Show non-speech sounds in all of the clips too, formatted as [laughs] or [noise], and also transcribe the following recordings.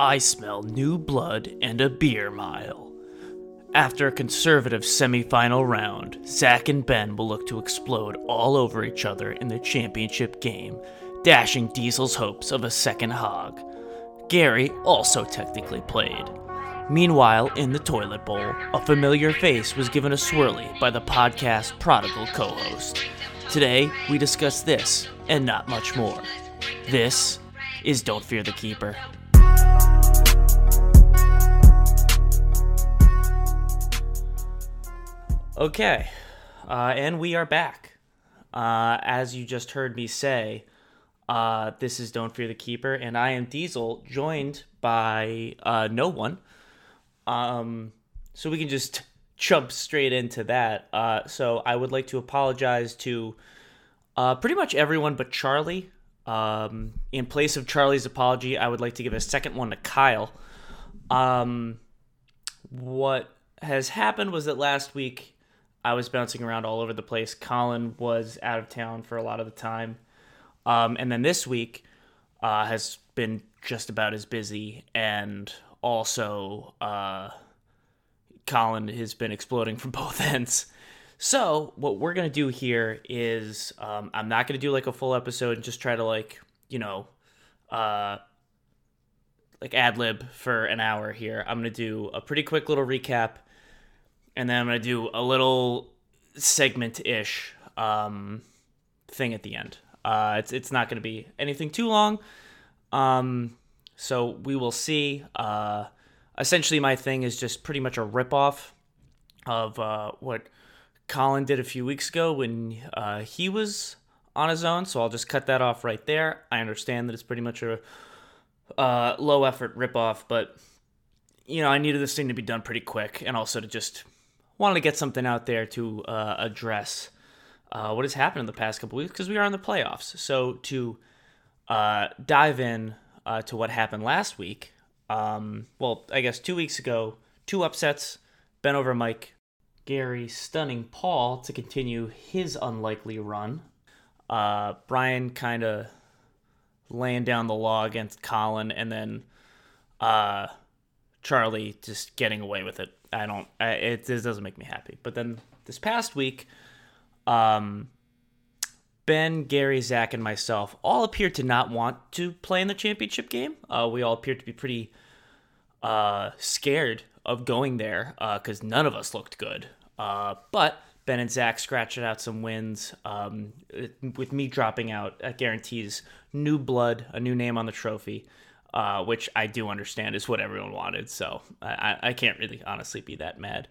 I smell new blood and a beer mile. After a conservative semifinal round, Zach and Ben will look to explode all over each other in the championship game, dashing Diesel's hopes of a second hog. Gary also technically played. Meanwhile, in the toilet bowl, a familiar face was given a swirly by the podcast prodigal co host. Today, we discuss this and not much more. This is Don't Fear the Keeper. Okay, uh, and we are back. Uh, as you just heard me say, uh, this is Don't Fear the Keeper, and I am Diesel, joined by uh, no one. Um, so we can just [laughs] jump straight into that. Uh, so I would like to apologize to uh, pretty much everyone but Charlie. Um, in place of Charlie's apology, I would like to give a second one to Kyle. Um, what has happened was that last week I was bouncing around all over the place. Colin was out of town for a lot of the time. Um, and then this week uh, has been just about as busy. And also, uh, Colin has been exploding from [laughs] both ends. So, what we're to do here is um, I'm not to do like a full episode and just try to, like, you know, uh, like ad lib for an hour here. I'm to do a pretty quick little recap and then I'm gonna do a little segment ish um, thing at the end. Uh, it's it's not gonna be anything too long. Um, so we will see. Uh, essentially, my thing is just pretty much a ripoff of uh, what Colin did a few weeks ago when uh, he was on his own. So I'll just cut that off right there. I understand that it's pretty much a uh, low effort ripoff, but you know I needed this thing to be done pretty quick, and also to just wanted to get something out there to uh, address uh, what has happened in the past couple weeks because we are in the playoffs. So to uh, dive in uh, to what happened last week, um, well, I guess two weeks ago, two upsets, Ben over Mike, Gary stunning Paul to continue his unlikely run. Uh, Brian kind of laying down the law against Colin, and then uh, Charlie just getting away with it. I don't. I, it, this doesn't make me happy. But then this past week, um, Ben, Gary, Zach, and myself all appeared to not want to play in the championship game. Uh, we all appeared to be pretty uh, scared of going there because uh, none of us looked good. Uh, but Ben and Zach scratched out some wins. Um, with me dropping out, that guarantees new blood, a new name on the trophy uh, which I do understand is what everyone wanted. So I, I can't really honestly be that mad.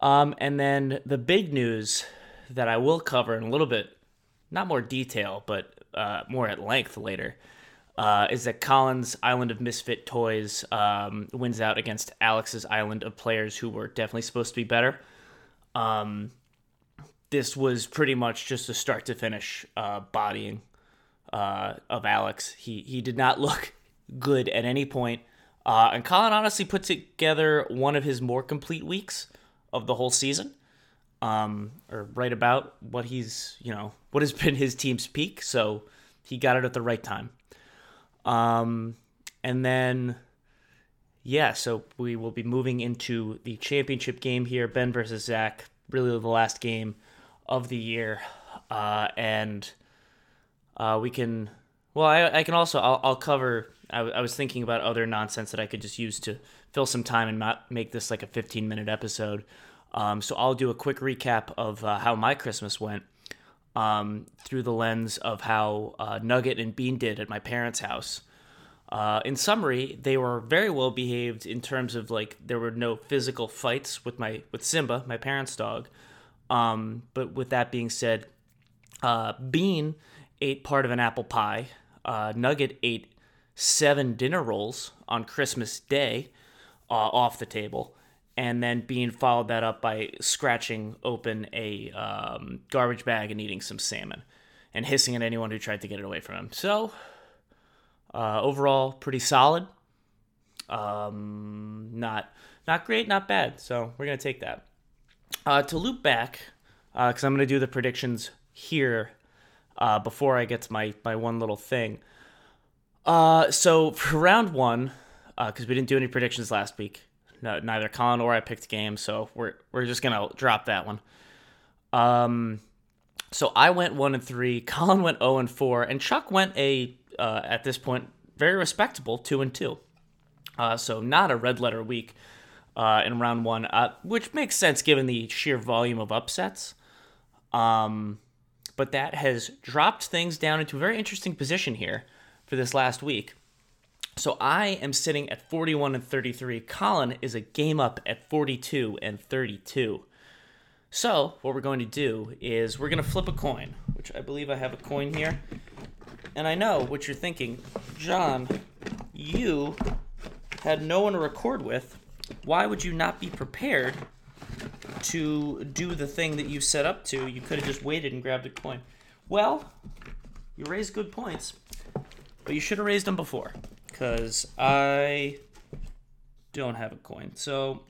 Um, and then the big news that I will cover in a little bit, not more detail, but uh, more at length later, uh, is that Colin's Island of Misfit Toys um, wins out against Alex's Island of players who were definitely supposed to be better. Um, this was pretty much just a start to finish uh, bodying uh, of Alex. He he did not [laughs] look good at any point. Uh, and Colin honestly put together one of his more complete weeks of the whole season, um, or right about what he's, you know, what has [laughs] been his team's peak. So he got it at the right time. Um, and then, yeah, so we will be moving into the championship game here Ben versus Zach, really the last game of the year. Uh, and uh, we can, well, I, I can also, I'll, I'll cover I, was thinking about other nonsense that I could just use to fill some time and not make this like a 15 minute episode. Um, so I'll do a quick recap of uh, how my Christmas went um, through the lens of how uh, Nugget and Bean did at my parents' house. Uh, in summary, they were very well behaved in terms of like there were no physical fights with my with Simba, my parents' dog. Um, but with that being said, uh, Bean ate part of an apple pie. Uh, Nugget ate seven dinner rolls on Christmas Day uh, off the table, and then Bean followed that up by scratching open a um, garbage bag and eating some salmon, and hissing at anyone who tried to get it away from him. So, uh, overall, pretty solid. Um, not not great, not bad. So we're gonna take that. Uh, to loop back, because uh, I'm gonna do the predictions here uh, before I get to my my one little thing. Uh, so [laughs] for round one, because we didn't do any predictions last week. No, neither Colin or I picked games, so we're we're just gonna drop that one. Um, so I went one and three. [laughs] Colin went zero and four, and Chuck went a uh, at this point very respectable two and two. Uh, so not a red letter week uh, in round one, uh, which makes sense given the sheer volume of upsets. Um, but that has dropped things down into a very interesting position here for this last week. So I am sitting at 41 and 33. Colin is a game up at 42 and 32. So what we're going to do is we're going to flip a coin, which I believe I have a coin here. And I know what you're thinking, John, you had no one to record with. Why would you not be prepared to do the thing that you set up to? You could have just waited and grabbed a coin. Well, you raised good points, but you should have raised them before because I don't have a coin. So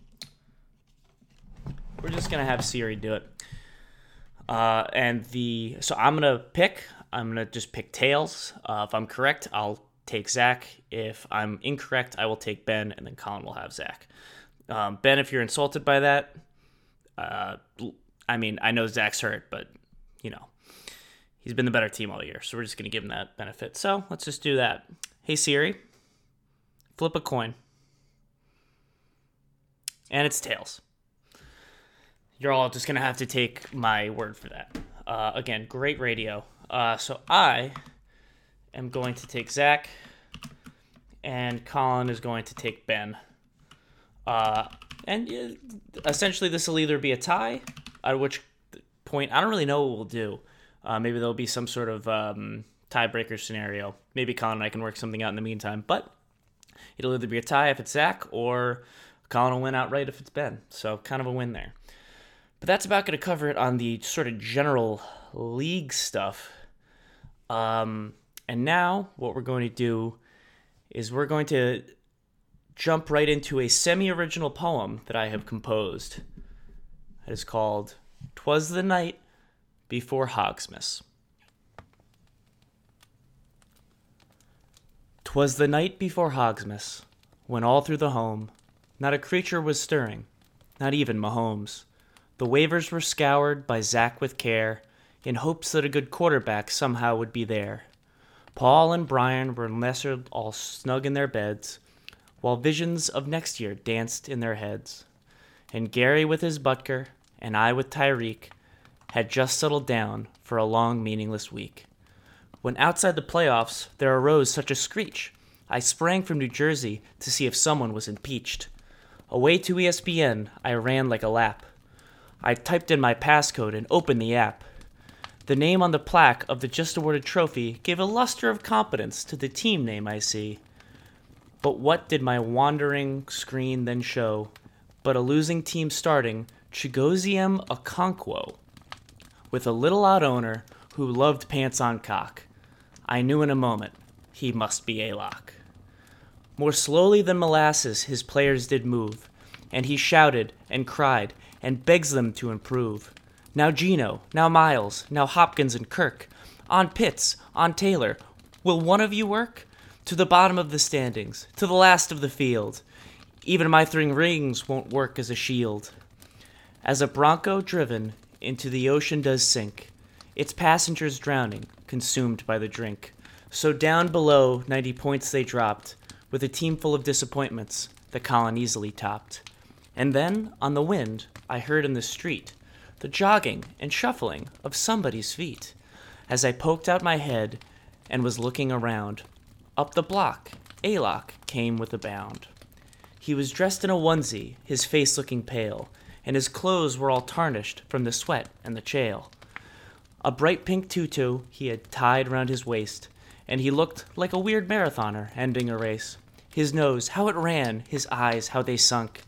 we're just gonna have Siri do it. Uh, and the so I'm gonna pick. I'm gonna just pick tails. Uh, if I'm correct, I'll take Zach. If I'm incorrect, I will take Ben, and then Colin will have Zach. Um, ben, if you're insulted by that, uh, I mean, I know Zach's hurt, but you know, he's been the better team all year, so we're just gonna give him that benefit. So let's just do that. Hey Siri, flip a coin, and it's tails. You're all just gonna have to take my word for that. Uh, again, great radio. Uh, so I am going to take Zach, and Colin is going to take Ben. Uh, and uh, essentially, this will either be a tie, at which point I don't really know what we'll do. Uh, maybe there'll be some sort of um, tiebreaker scenario. Maybe Colin and I can work something out in the meantime. But it'll either be a tie if it's Zach, or Colin will win outright if it's Ben. So kind of a win there. But that's about going to cover it on the sort of general league stuff. Um, and now what we're going to do is we're going to jump right into a semi original poem that I have composed. It is called Twas the Night Before Hogsmas. Twas the night before Hogsmas, when all through the home not a creature was stirring, not even Mahomes. The waivers were scoured by Zach with care, in hopes that a good quarterback somehow would be there. Paul and Brian were nestled all snug in their beds, while visions of next year danced in their heads. And Gary with his Butker, and I with Tyreek, had just settled down for a long, meaningless week. When outside the playoffs there arose such a screech, I sprang from New Jersey to see if someone was impeached. Away to ESPN, I ran like a lap. I typed in my passcode and opened the app. The name on the plaque of the just awarded trophy gave a luster of competence to the team name I see. But what did my wandering screen then show? But a losing team starting Chigoziem Okonkwo, with a little odd owner who loved pants on cock. I knew in a moment he must be a lock. More slowly than molasses his players did move, and he shouted and cried and begs them to improve. Now Gino, now Miles, now Hopkins and Kirk, on Pitts, on Taylor, will one of you work? To the bottom of the standings, to the last of the field. Even my three rings won't work as a shield. As a bronco driven into the ocean does sink, its passengers drowning, consumed by the drink. So down below, 90 points they dropped, with a team full of disappointments the Colin easily topped. And then, on the wind, I heard in the street the jogging and shuffling of somebody's feet. As I poked out my head and was looking around, up the block, Alok came with a bound. He was dressed in a onesie, his face looking pale, and his clothes were all tarnished from the sweat and the chail. A bright pink tutu he had tied round his waist, and he looked like a weird marathoner ending a race. His nose, how it ran, his eyes, how they sunk.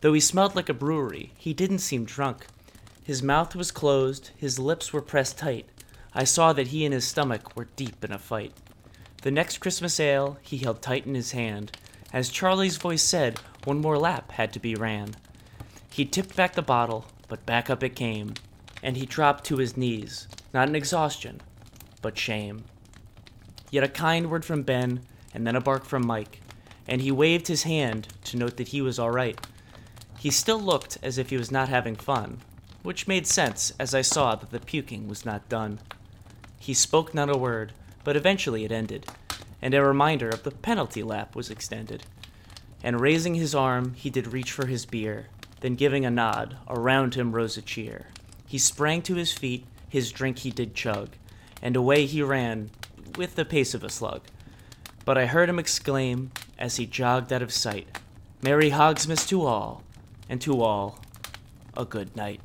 Though he smelled like a brewery, he didn't seem drunk. His mouth was closed, his lips were pressed tight. I saw that he and his stomach were deep in a fight. The next Christmas ale he held tight in his hand. As Charlie's voice said, one more lap had to be ran. He tipped back the bottle, but back up it came, and he dropped to his knees, not in exhaustion, but shame. Yet a kind word from Ben, and then a bark from Mike, and he waved his hand to note that he was all right. He still looked as if he was not having fun, which made sense as I saw that the puking was not done. He spoke not a word, but eventually it ended, and a reminder of the penalty lap was extended. And raising his arm, he did reach for his beer, then giving a nod, around him rose a cheer. He sprang to his feet, his drink he did chug, and away he ran with the pace of a slug. But I heard him exclaim as he jogged out of sight, Merry Hogsmas to all, and to all a good night.